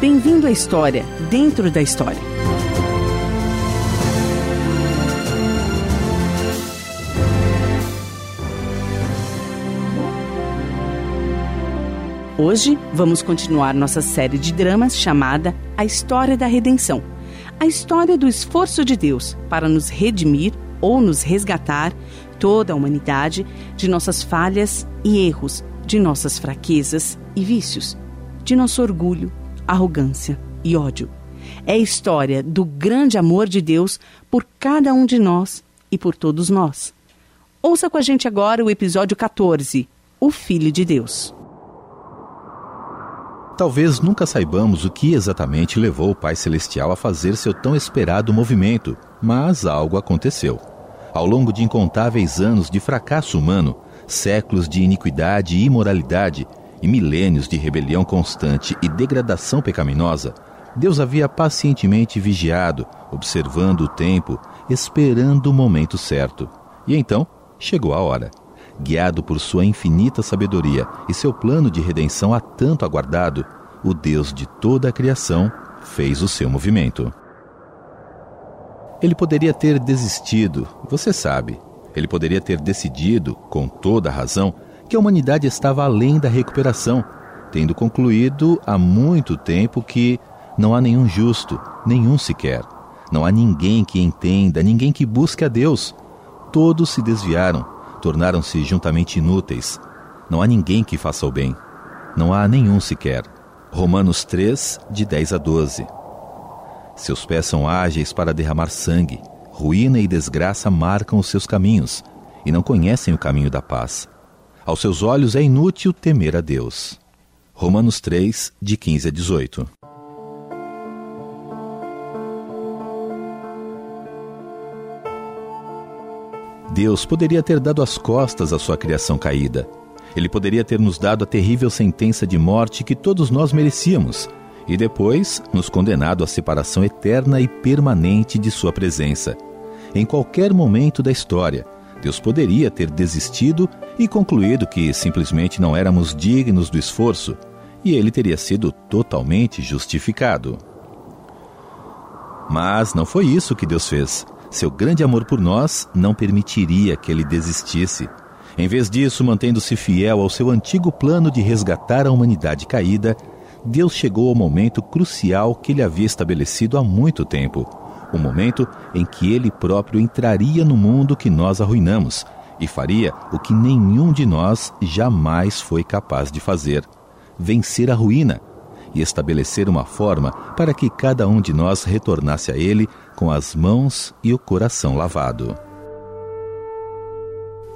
Bem-vindo à história, dentro da história. Hoje vamos continuar nossa série de dramas chamada A História da Redenção. A história do esforço de Deus para nos redimir ou nos resgatar toda a humanidade de nossas falhas e erros, de nossas fraquezas e vícios, de nosso orgulho, arrogância e ódio. É a história do grande amor de Deus por cada um de nós e por todos nós. Ouça com a gente agora o episódio 14, O Filho de Deus. Talvez nunca saibamos o que exatamente levou o Pai Celestial a fazer seu tão esperado movimento, mas algo aconteceu. Ao longo de incontáveis anos de fracasso humano, séculos de iniquidade e imoralidade e milênios de rebelião constante e degradação pecaminosa, Deus havia pacientemente vigiado, observando o tempo, esperando o momento certo. E então chegou a hora guiado por sua infinita sabedoria e seu plano de redenção há tanto aguardado, o Deus de toda a criação fez o seu movimento. Ele poderia ter desistido, você sabe. Ele poderia ter decidido, com toda a razão, que a humanidade estava além da recuperação, tendo concluído há muito tempo que não há nenhum justo, nenhum sequer. Não há ninguém que entenda, ninguém que busque a Deus. Todos se desviaram, tornaram-se juntamente inúteis. Não há ninguém que faça o bem. Não há nenhum sequer. Romanos 3, de 10 a 12. Seus pés são ágeis para derramar sangue. Ruína e desgraça marcam os seus caminhos, e não conhecem o caminho da paz. Aos seus olhos é inútil temer a Deus. Romanos 3, de 15 a 18. Deus poderia ter dado as costas à sua criação caída. Ele poderia ter nos dado a terrível sentença de morte que todos nós merecíamos e depois nos condenado à separação eterna e permanente de sua presença. Em qualquer momento da história, Deus poderia ter desistido e concluído que simplesmente não éramos dignos do esforço, e ele teria sido totalmente justificado. Mas não foi isso que Deus fez. Seu grande amor por nós não permitiria que ele desistisse. Em vez disso, mantendo-se fiel ao seu antigo plano de resgatar a humanidade caída, Deus chegou ao momento crucial que ele havia estabelecido há muito tempo. O momento em que ele próprio entraria no mundo que nós arruinamos e faria o que nenhum de nós jamais foi capaz de fazer: vencer a ruína e estabelecer uma forma para que cada um de nós retornasse a Ele com as mãos e o coração lavado.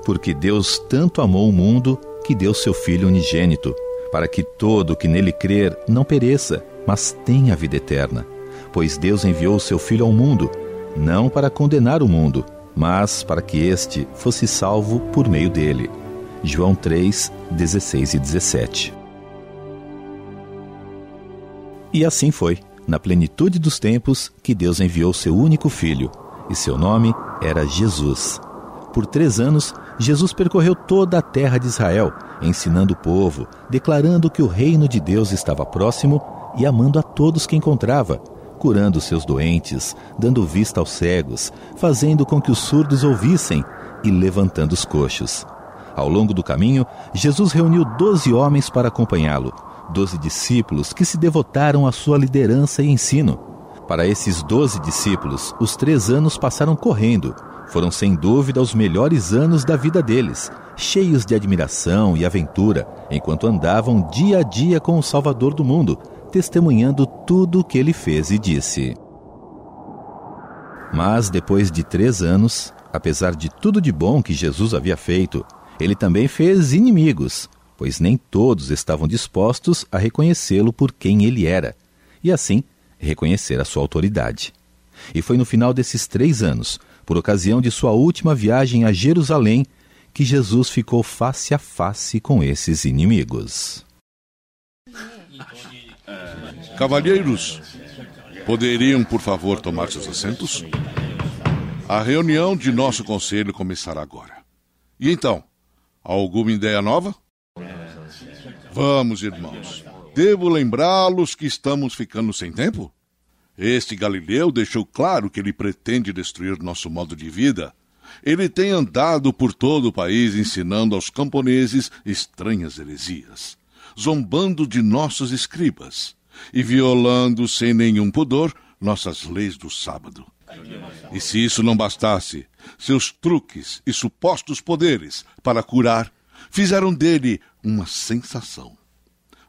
Porque Deus tanto amou o mundo que deu seu Filho unigênito, para que todo o que nele crer não pereça, mas tenha vida eterna. Pois Deus enviou seu Filho ao mundo, não para condenar o mundo, mas para que este fosse salvo por meio dele. João 3, 16 e 17. E assim foi, na plenitude dos tempos, que Deus enviou seu único filho, e seu nome era Jesus. Por três anos, Jesus percorreu toda a terra de Israel, ensinando o povo, declarando que o reino de Deus estava próximo e amando a todos que encontrava, curando seus doentes, dando vista aos cegos, fazendo com que os surdos ouvissem e levantando os coxos. Ao longo do caminho, Jesus reuniu doze homens para acompanhá-lo, doze discípulos que se devotaram à sua liderança e ensino. Para esses doze discípulos, os três anos passaram correndo. Foram sem dúvida os melhores anos da vida deles, cheios de admiração e aventura, enquanto andavam dia a dia com o Salvador do mundo, testemunhando tudo o que ele fez e disse. Mas depois de três anos, apesar de tudo de bom que Jesus havia feito, ele também fez inimigos, pois nem todos estavam dispostos a reconhecê-lo por quem ele era, e assim reconhecer a sua autoridade. E foi no final desses três anos, por ocasião de sua última viagem a Jerusalém, que Jesus ficou face a face com esses inimigos. Cavalheiros, poderiam, por favor, tomar seus assentos? A reunião de nosso conselho começará agora. E então, alguma ideia nova? Vamos, irmãos. Devo lembrá-los que estamos ficando sem tempo? Este Galileu deixou claro que ele pretende destruir nosso modo de vida. Ele tem andado por todo o país ensinando aos camponeses estranhas heresias, zombando de nossos escribas e violando sem nenhum pudor nossas leis do sábado. E se isso não bastasse, seus truques e supostos poderes para curar fizeram dele uma sensação.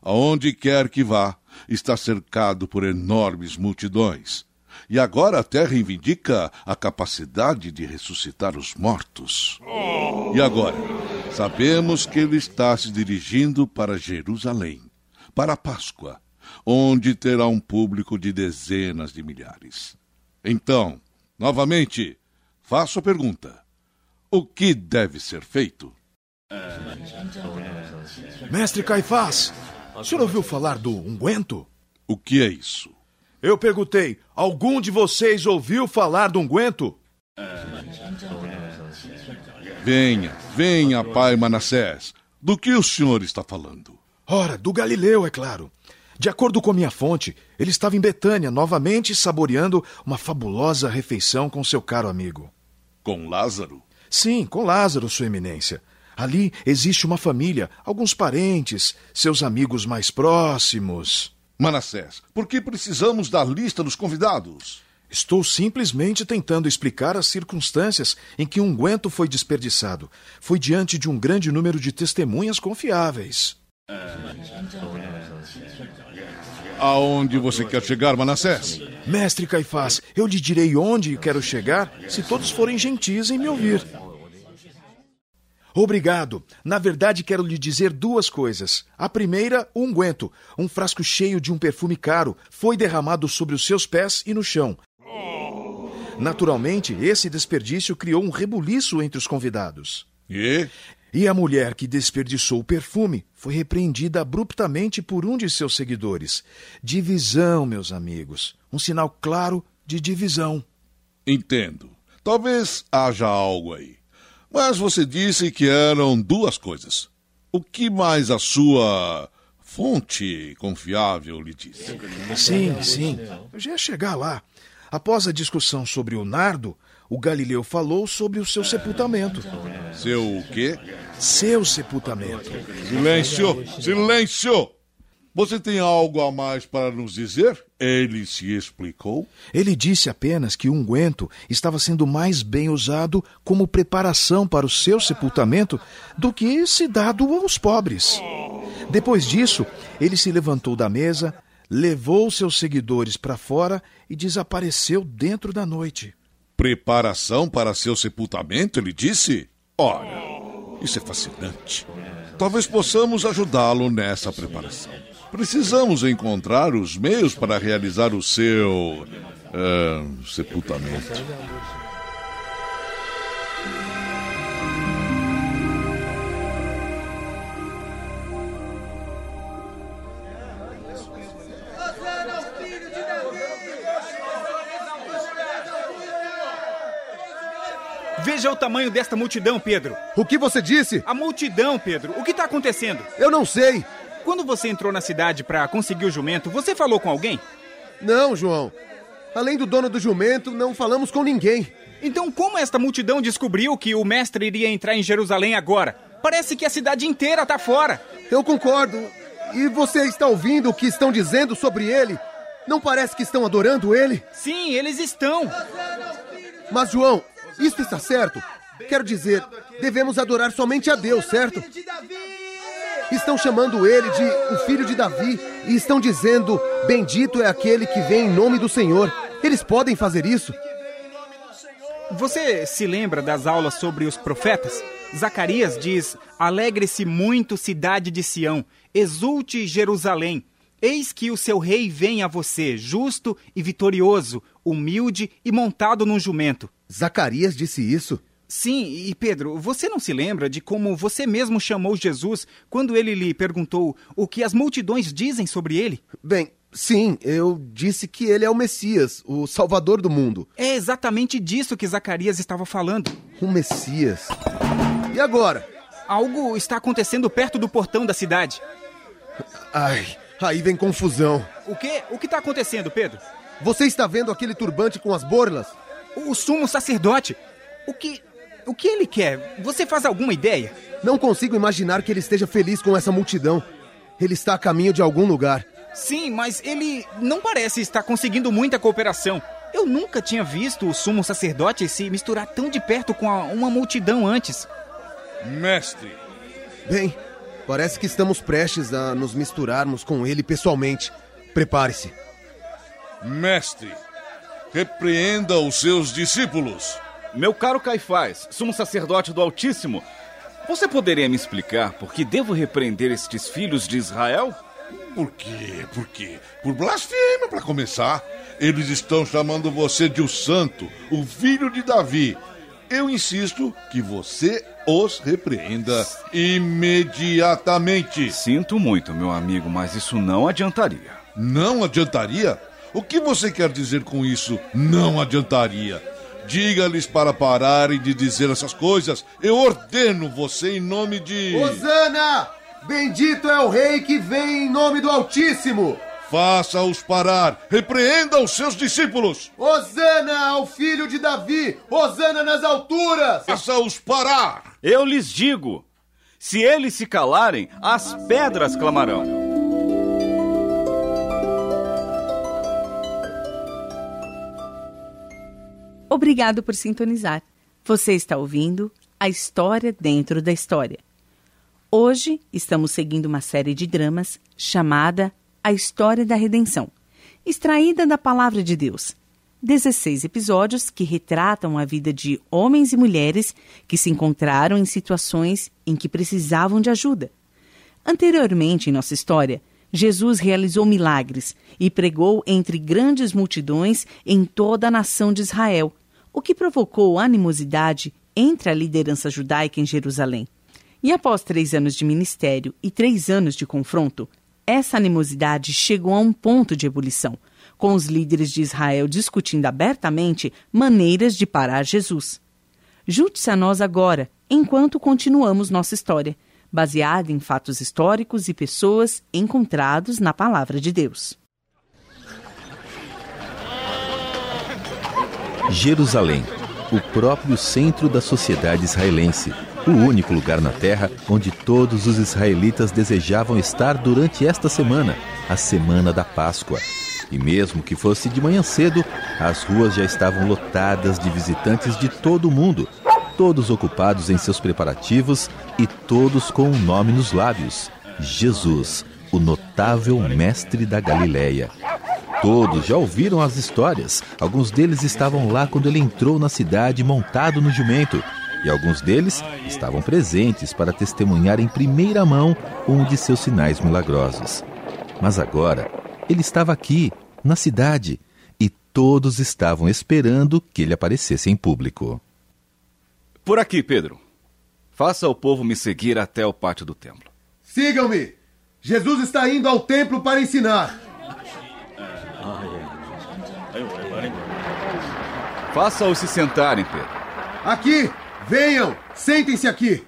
Aonde quer que vá, está cercado por enormes multidões. E agora até reivindica a capacidade de ressuscitar os mortos. E agora, sabemos que ele está se dirigindo para Jerusalém, para a Páscoa, onde terá um público de dezenas de milhares. Então, novamente, faço a pergunta: o que deve ser feito? Mestre Caifás, o senhor ouviu falar do unguento? O que é isso? Eu perguntei: algum de vocês ouviu falar do unguento? Venha, venha, pai Manassés. Do que o senhor está falando? Ora, do Galileu, é claro. De acordo com minha fonte, ele estava em Betânia, novamente saboreando uma fabulosa refeição com seu caro amigo. Com Lázaro? Sim, com Lázaro, Sua Eminência. Ali existe uma família, alguns parentes, seus amigos mais próximos. Manassés, por que precisamos da lista dos convidados? Estou simplesmente tentando explicar as circunstâncias em que um unguento foi desperdiçado. Foi diante de um grande número de testemunhas confiáveis. Aonde você quer chegar, Manassés? Mestre Caifás, eu lhe direi onde quero chegar se todos forem gentis em me ouvir. Obrigado. Na verdade, quero lhe dizer duas coisas. A primeira, o unguento, um frasco cheio de um perfume caro, foi derramado sobre os seus pés e no chão. Naturalmente, esse desperdício criou um rebuliço entre os convidados. E? E a mulher que desperdiçou o perfume foi repreendida abruptamente por um de seus seguidores. Divisão, meus amigos. Um sinal claro de divisão. Entendo. Talvez haja algo aí. Mas você disse que eram duas coisas. O que mais a sua fonte confiável lhe disse? Sim, sim. Eu já ia chegar lá. Após a discussão sobre o nardo, o Galileu falou sobre o seu sepultamento. Seu o quê? Seu sepultamento. Silêncio! Silêncio! Você tem algo a mais para nos dizer? Ele se explicou? Ele disse apenas que o unguento estava sendo mais bem usado como preparação para o seu sepultamento do que se dado aos pobres. Depois disso, ele se levantou da mesa, levou seus seguidores para fora e desapareceu dentro da noite. Preparação para seu sepultamento, ele disse? Ora, isso é fascinante. Talvez possamos ajudá-lo nessa preparação. Precisamos encontrar os meios para realizar o seu. Uh, sepultamento. Veja o tamanho desta multidão, Pedro. O que você disse? A multidão, Pedro. O que está acontecendo? Eu não sei. Quando você entrou na cidade para conseguir o jumento, você falou com alguém? Não, João. Além do dono do jumento, não falamos com ninguém. Então, como esta multidão descobriu que o mestre iria entrar em Jerusalém agora? Parece que a cidade inteira está fora. Eu concordo. E você está ouvindo o que estão dizendo sobre ele? Não parece que estão adorando ele? Sim, eles estão. Mas, João, isso está certo? Quero dizer, devemos adorar somente a Deus, certo? Estão chamando ele de o filho de Davi e estão dizendo: Bendito é aquele que vem em nome do Senhor. Eles podem fazer isso? Você se lembra das aulas sobre os profetas? Zacarias diz: Alegre-se muito, cidade de Sião, exulte Jerusalém. Eis que o seu rei vem a você, justo e vitorioso, humilde e montado num jumento. Zacarias disse isso? Sim, e Pedro, você não se lembra de como você mesmo chamou Jesus quando ele lhe perguntou o que as multidões dizem sobre ele? Bem, sim, eu disse que ele é o Messias, o Salvador do mundo. É exatamente disso que Zacarias estava falando. O Messias. E agora? Algo está acontecendo perto do portão da cidade. Ai, Aí vem confusão. O quê? O que está acontecendo, Pedro? Você está vendo aquele turbante com as borlas? O sumo sacerdote. O que. O que ele quer? Você faz alguma ideia? Não consigo imaginar que ele esteja feliz com essa multidão. Ele está a caminho de algum lugar. Sim, mas ele não parece estar conseguindo muita cooperação. Eu nunca tinha visto o sumo sacerdote se misturar tão de perto com a, uma multidão antes. Mestre. Bem, parece que estamos prestes a nos misturarmos com ele pessoalmente. Prepare-se. Mestre, repreenda os seus discípulos. Meu caro Caifás, sumo sacerdote do Altíssimo, você poderia me explicar por que devo repreender estes filhos de Israel? Por quê? Por quê? Por blasfêmia, para começar. Eles estão chamando você de o santo, o filho de Davi. Eu insisto que você os repreenda imediatamente. Sinto muito, meu amigo, mas isso não adiantaria. Não adiantaria? O que você quer dizer com isso? Não adiantaria. Diga-lhes para pararem de dizer essas coisas. Eu ordeno você em nome de. Osana! Bendito é o rei que vem em nome do Altíssimo! Faça-os parar. Repreenda os seus discípulos. Osana ao filho de Davi! Osana nas alturas! Faça-os parar. Eu lhes digo: se eles se calarem, as pedras clamarão. Obrigado por sintonizar. Você está ouvindo a história dentro da história. Hoje estamos seguindo uma série de dramas chamada A História da Redenção, extraída da Palavra de Deus. 16 episódios que retratam a vida de homens e mulheres que se encontraram em situações em que precisavam de ajuda. Anteriormente em nossa história, Jesus realizou milagres e pregou entre grandes multidões em toda a nação de Israel, o que provocou animosidade entre a liderança judaica em Jerusalém. E após três anos de ministério e três anos de confronto, essa animosidade chegou a um ponto de ebulição, com os líderes de Israel discutindo abertamente maneiras de parar Jesus. Junte-se a nós agora, enquanto continuamos nossa história, baseada em fatos históricos e pessoas encontrados na Palavra de Deus. Jerusalém, o próprio centro da sociedade israelense, o único lugar na terra onde todos os israelitas desejavam estar durante esta semana, a semana da Páscoa. E mesmo que fosse de manhã cedo, as ruas já estavam lotadas de visitantes de todo o mundo, todos ocupados em seus preparativos e todos com um nome nos lábios: Jesus, o notável mestre da Galileia. Todos já ouviram as histórias. Alguns deles estavam lá quando ele entrou na cidade montado no jumento. E alguns deles estavam presentes para testemunhar em primeira mão um de seus sinais milagrosos. Mas agora, ele estava aqui, na cidade, e todos estavam esperando que ele aparecesse em público. Por aqui, Pedro. Faça o povo me seguir até o pátio do templo. Sigam-me! Jesus está indo ao templo para ensinar. Faça-os se sentarem, Pedro. Aqui! Venham! Sentem-se aqui!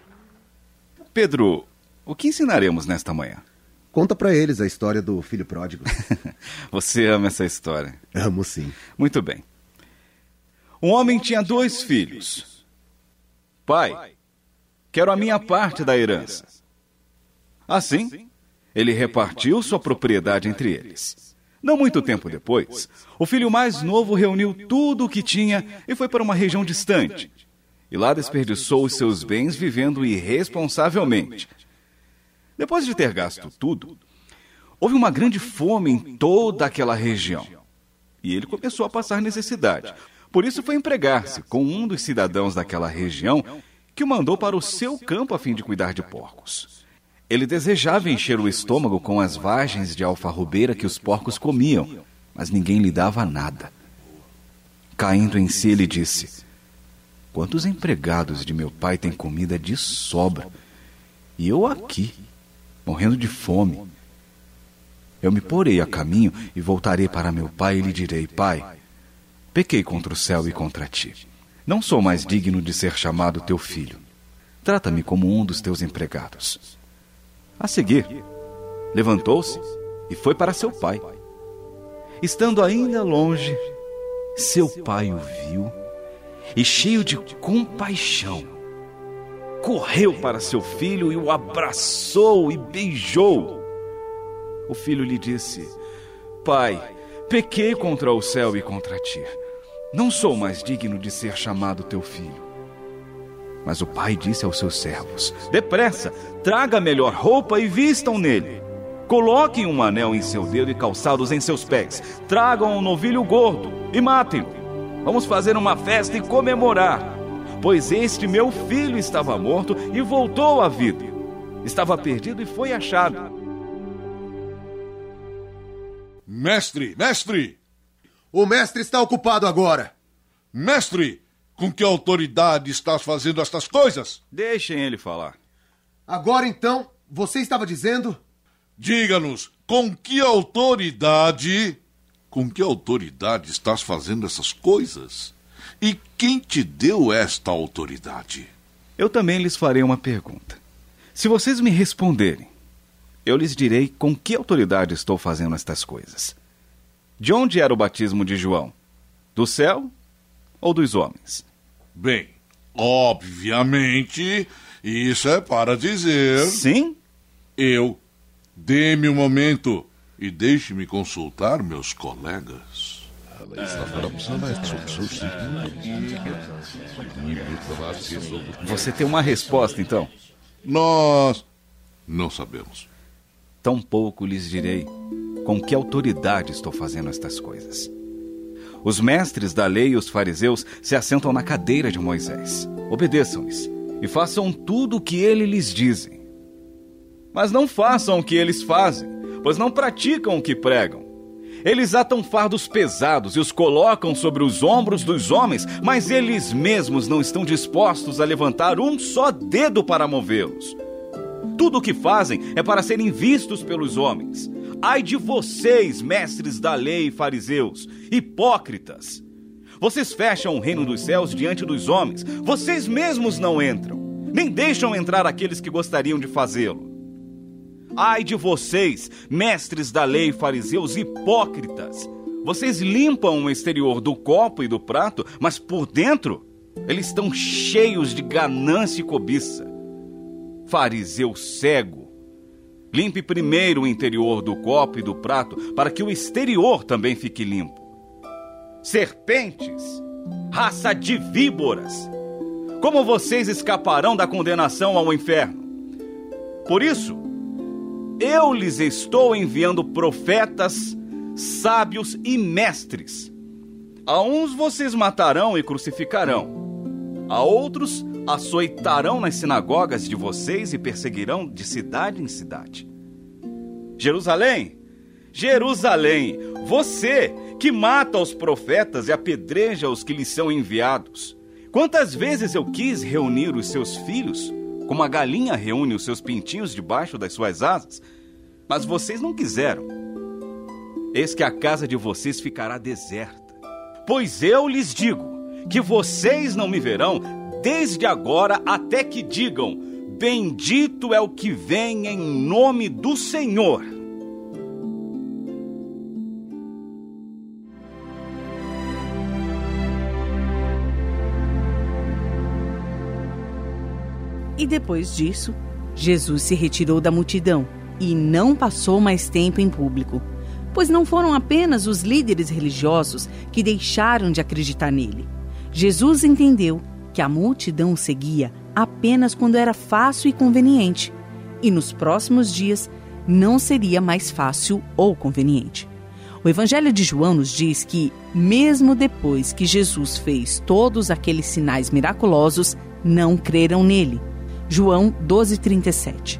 Pedro, o que ensinaremos nesta manhã? Conta para eles a história do filho pródigo. Você ama essa história. Amo sim. Muito bem. Um homem tinha dois filhos. Pai, quero a minha parte da herança. Assim, ele repartiu sua propriedade entre eles. Não muito tempo depois, o filho mais novo reuniu tudo o que tinha e foi para uma região distante. E lá desperdiçou os seus bens vivendo irresponsavelmente. Depois de ter gasto tudo, houve uma grande fome em toda aquela região. E ele começou a passar necessidade. Por isso foi empregar-se com um dos cidadãos daquela região que o mandou para o seu campo a fim de cuidar de porcos. Ele desejava encher o estômago com as vagens de alfarrobeira que os porcos comiam, mas ninguém lhe dava nada. Caindo em si, ele disse: Quantos empregados de meu pai têm comida de sobra? E eu aqui, morrendo de fome. Eu me porei a caminho e voltarei para meu pai e lhe direi: Pai, pequei contra o céu e contra ti. Não sou mais digno de ser chamado teu filho. Trata-me como um dos teus empregados. A seguir, levantou-se, e foi para seu pai. Estando ainda longe, seu pai o viu e, cheio de compaixão, correu para seu filho e o abraçou e beijou. O filho lhe disse: Pai, pequei contra o céu e contra ti. Não sou mais digno de ser chamado teu filho. Mas o pai disse aos seus servos: Depressa, traga a melhor roupa e vistam nele. Coloquem um anel em seu dedo e calçados em seus pés. Tragam um novilho gordo e matem-no. Vamos fazer uma festa e comemorar. Pois este meu filho estava morto e voltou à vida. Estava perdido e foi achado. Mestre, mestre! O mestre está ocupado agora. Mestre, com que autoridade estás fazendo estas coisas? Deixem ele falar. Agora então, você estava dizendo? Diga-nos, com que autoridade. Com que autoridade estás fazendo essas coisas? E quem te deu esta autoridade? Eu também lhes farei uma pergunta. Se vocês me responderem, eu lhes direi com que autoridade estou fazendo estas coisas. De onde era o batismo de João? Do céu ou dos homens? Bem, obviamente, isso é para dizer. Sim? Eu. Dê-me um momento e deixe-me consultar meus colegas. Você tem uma resposta, então? Nós não sabemos. Tampouco lhes direi com que autoridade estou fazendo estas coisas. Os mestres da lei e os fariseus se assentam na cadeira de Moisés. Obedeçam-lhes e façam tudo o que ele lhes dizem. Mas não façam o que eles fazem, pois não praticam o que pregam. Eles atam fardos pesados e os colocam sobre os ombros dos homens, mas eles mesmos não estão dispostos a levantar um só dedo para movê-los. Tudo o que fazem é para serem vistos pelos homens. Ai de vocês, mestres da lei e fariseus, hipócritas! Vocês fecham o reino dos céus diante dos homens, vocês mesmos não entram, nem deixam entrar aqueles que gostariam de fazê-lo. Ai de vocês, mestres da lei e fariseus hipócritas! Vocês limpam o exterior do copo e do prato, mas por dentro eles estão cheios de ganância e cobiça. Fariseu cego! Limpe primeiro o interior do copo e do prato, para que o exterior também fique limpo. Serpentes, raça de víboras, como vocês escaparão da condenação ao inferno? Por isso, eu lhes estou enviando profetas, sábios e mestres. A uns vocês matarão e crucificarão, a outros açoitarão nas sinagogas de vocês e perseguirão de cidade em cidade. Jerusalém, Jerusalém, você que mata os profetas e apedreja os que lhes são enviados. Quantas vezes eu quis reunir os seus filhos, como a galinha reúne os seus pintinhos debaixo das suas asas, mas vocês não quiseram. Eis que a casa de vocês ficará deserta. Pois eu lhes digo que vocês não me verão desde agora até que digam: Bendito é o que vem em nome do Senhor. E depois disso, Jesus se retirou da multidão e não passou mais tempo em público, pois não foram apenas os líderes religiosos que deixaram de acreditar nele. Jesus entendeu que a multidão seguia apenas quando era fácil e conveniente, e nos próximos dias não seria mais fácil ou conveniente. O Evangelho de João nos diz que, mesmo depois que Jesus fez todos aqueles sinais miraculosos, não creram nele. João 12,37.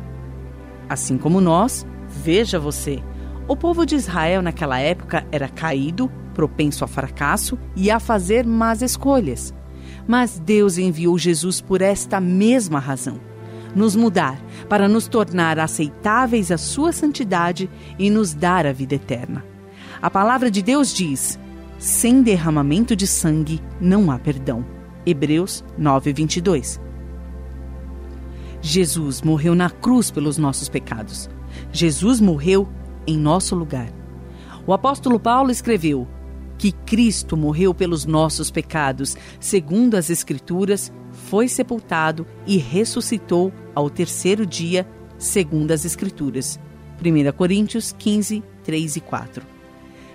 Assim como nós, veja você, o povo de Israel naquela época era caído, propenso a fracasso e a fazer más escolhas. Mas Deus enviou Jesus por esta mesma razão nos mudar, para nos tornar aceitáveis à Sua santidade e nos dar a vida eterna. A palavra de Deus diz: sem derramamento de sangue não há perdão. Hebreus 9, 22. Jesus morreu na cruz pelos nossos pecados. Jesus morreu em nosso lugar. O apóstolo Paulo escreveu que Cristo morreu pelos nossos pecados, segundo as Escrituras, foi sepultado e ressuscitou ao terceiro dia, segundo as Escrituras. 1 Coríntios 15, 3 e 4.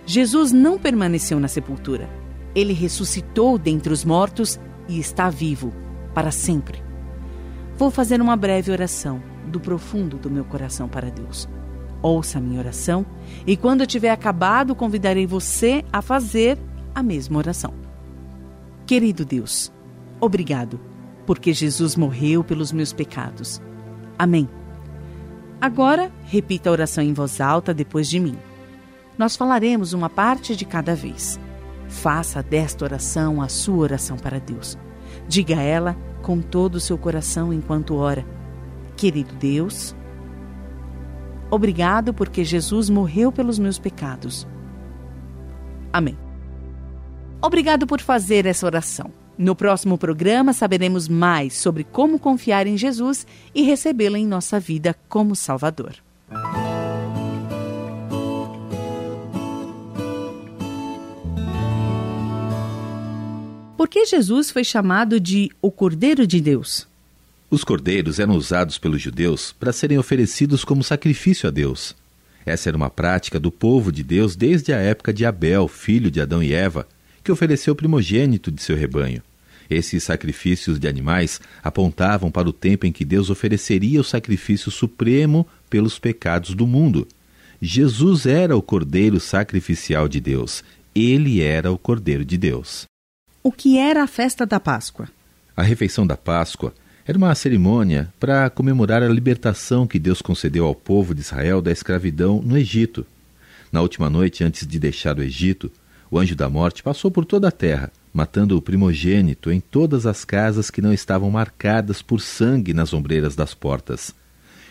Jesus não permaneceu na sepultura. Ele ressuscitou dentre os mortos e está vivo para sempre. Vou fazer uma breve oração do profundo do meu coração para Deus. Ouça a minha oração e quando eu tiver acabado, convidarei você a fazer a mesma oração. Querido Deus, obrigado, porque Jesus morreu pelos meus pecados. Amém. Agora, repita a oração em voz alta depois de mim. Nós falaremos uma parte de cada vez. Faça desta oração a sua oração para Deus. Diga ela com todo o seu coração enquanto ora. Querido Deus, obrigado porque Jesus morreu pelos meus pecados. Amém. Obrigado por fazer essa oração. No próximo programa saberemos mais sobre como confiar em Jesus e recebê-lo em nossa vida como Salvador. Por que Jesus foi chamado de o Cordeiro de Deus? Os cordeiros eram usados pelos judeus para serem oferecidos como sacrifício a Deus. Essa era uma prática do povo de Deus desde a época de Abel, filho de Adão e Eva, que ofereceu o primogênito de seu rebanho. Esses sacrifícios de animais apontavam para o tempo em que Deus ofereceria o sacrifício supremo pelos pecados do mundo. Jesus era o cordeiro sacrificial de Deus. Ele era o cordeiro de Deus. O que era a festa da Páscoa? A refeição da Páscoa era uma cerimônia para comemorar a libertação que Deus concedeu ao povo de Israel da escravidão no Egito. Na última noite antes de deixar o Egito, o anjo da morte passou por toda a terra, matando o primogênito em todas as casas que não estavam marcadas por sangue nas ombreiras das portas.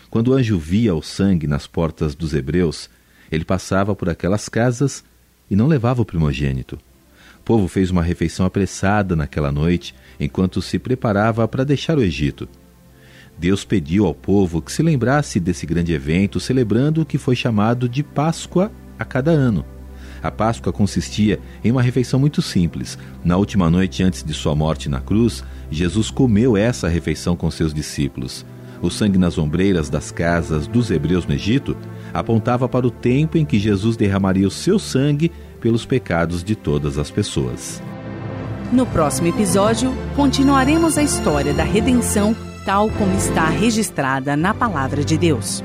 Quando o anjo via o sangue nas portas dos hebreus, ele passava por aquelas casas e não levava o primogênito. O povo fez uma refeição apressada naquela noite, enquanto se preparava para deixar o Egito. Deus pediu ao povo que se lembrasse desse grande evento, celebrando o que foi chamado de Páscoa a cada ano. A Páscoa consistia em uma refeição muito simples. Na última noite antes de sua morte na cruz, Jesus comeu essa refeição com seus discípulos. O sangue nas ombreiras das casas dos hebreus no Egito apontava para o tempo em que Jesus derramaria o seu sangue pelos pecados de todas as pessoas. No próximo episódio, continuaremos a história da redenção tal como está registrada na Palavra de Deus.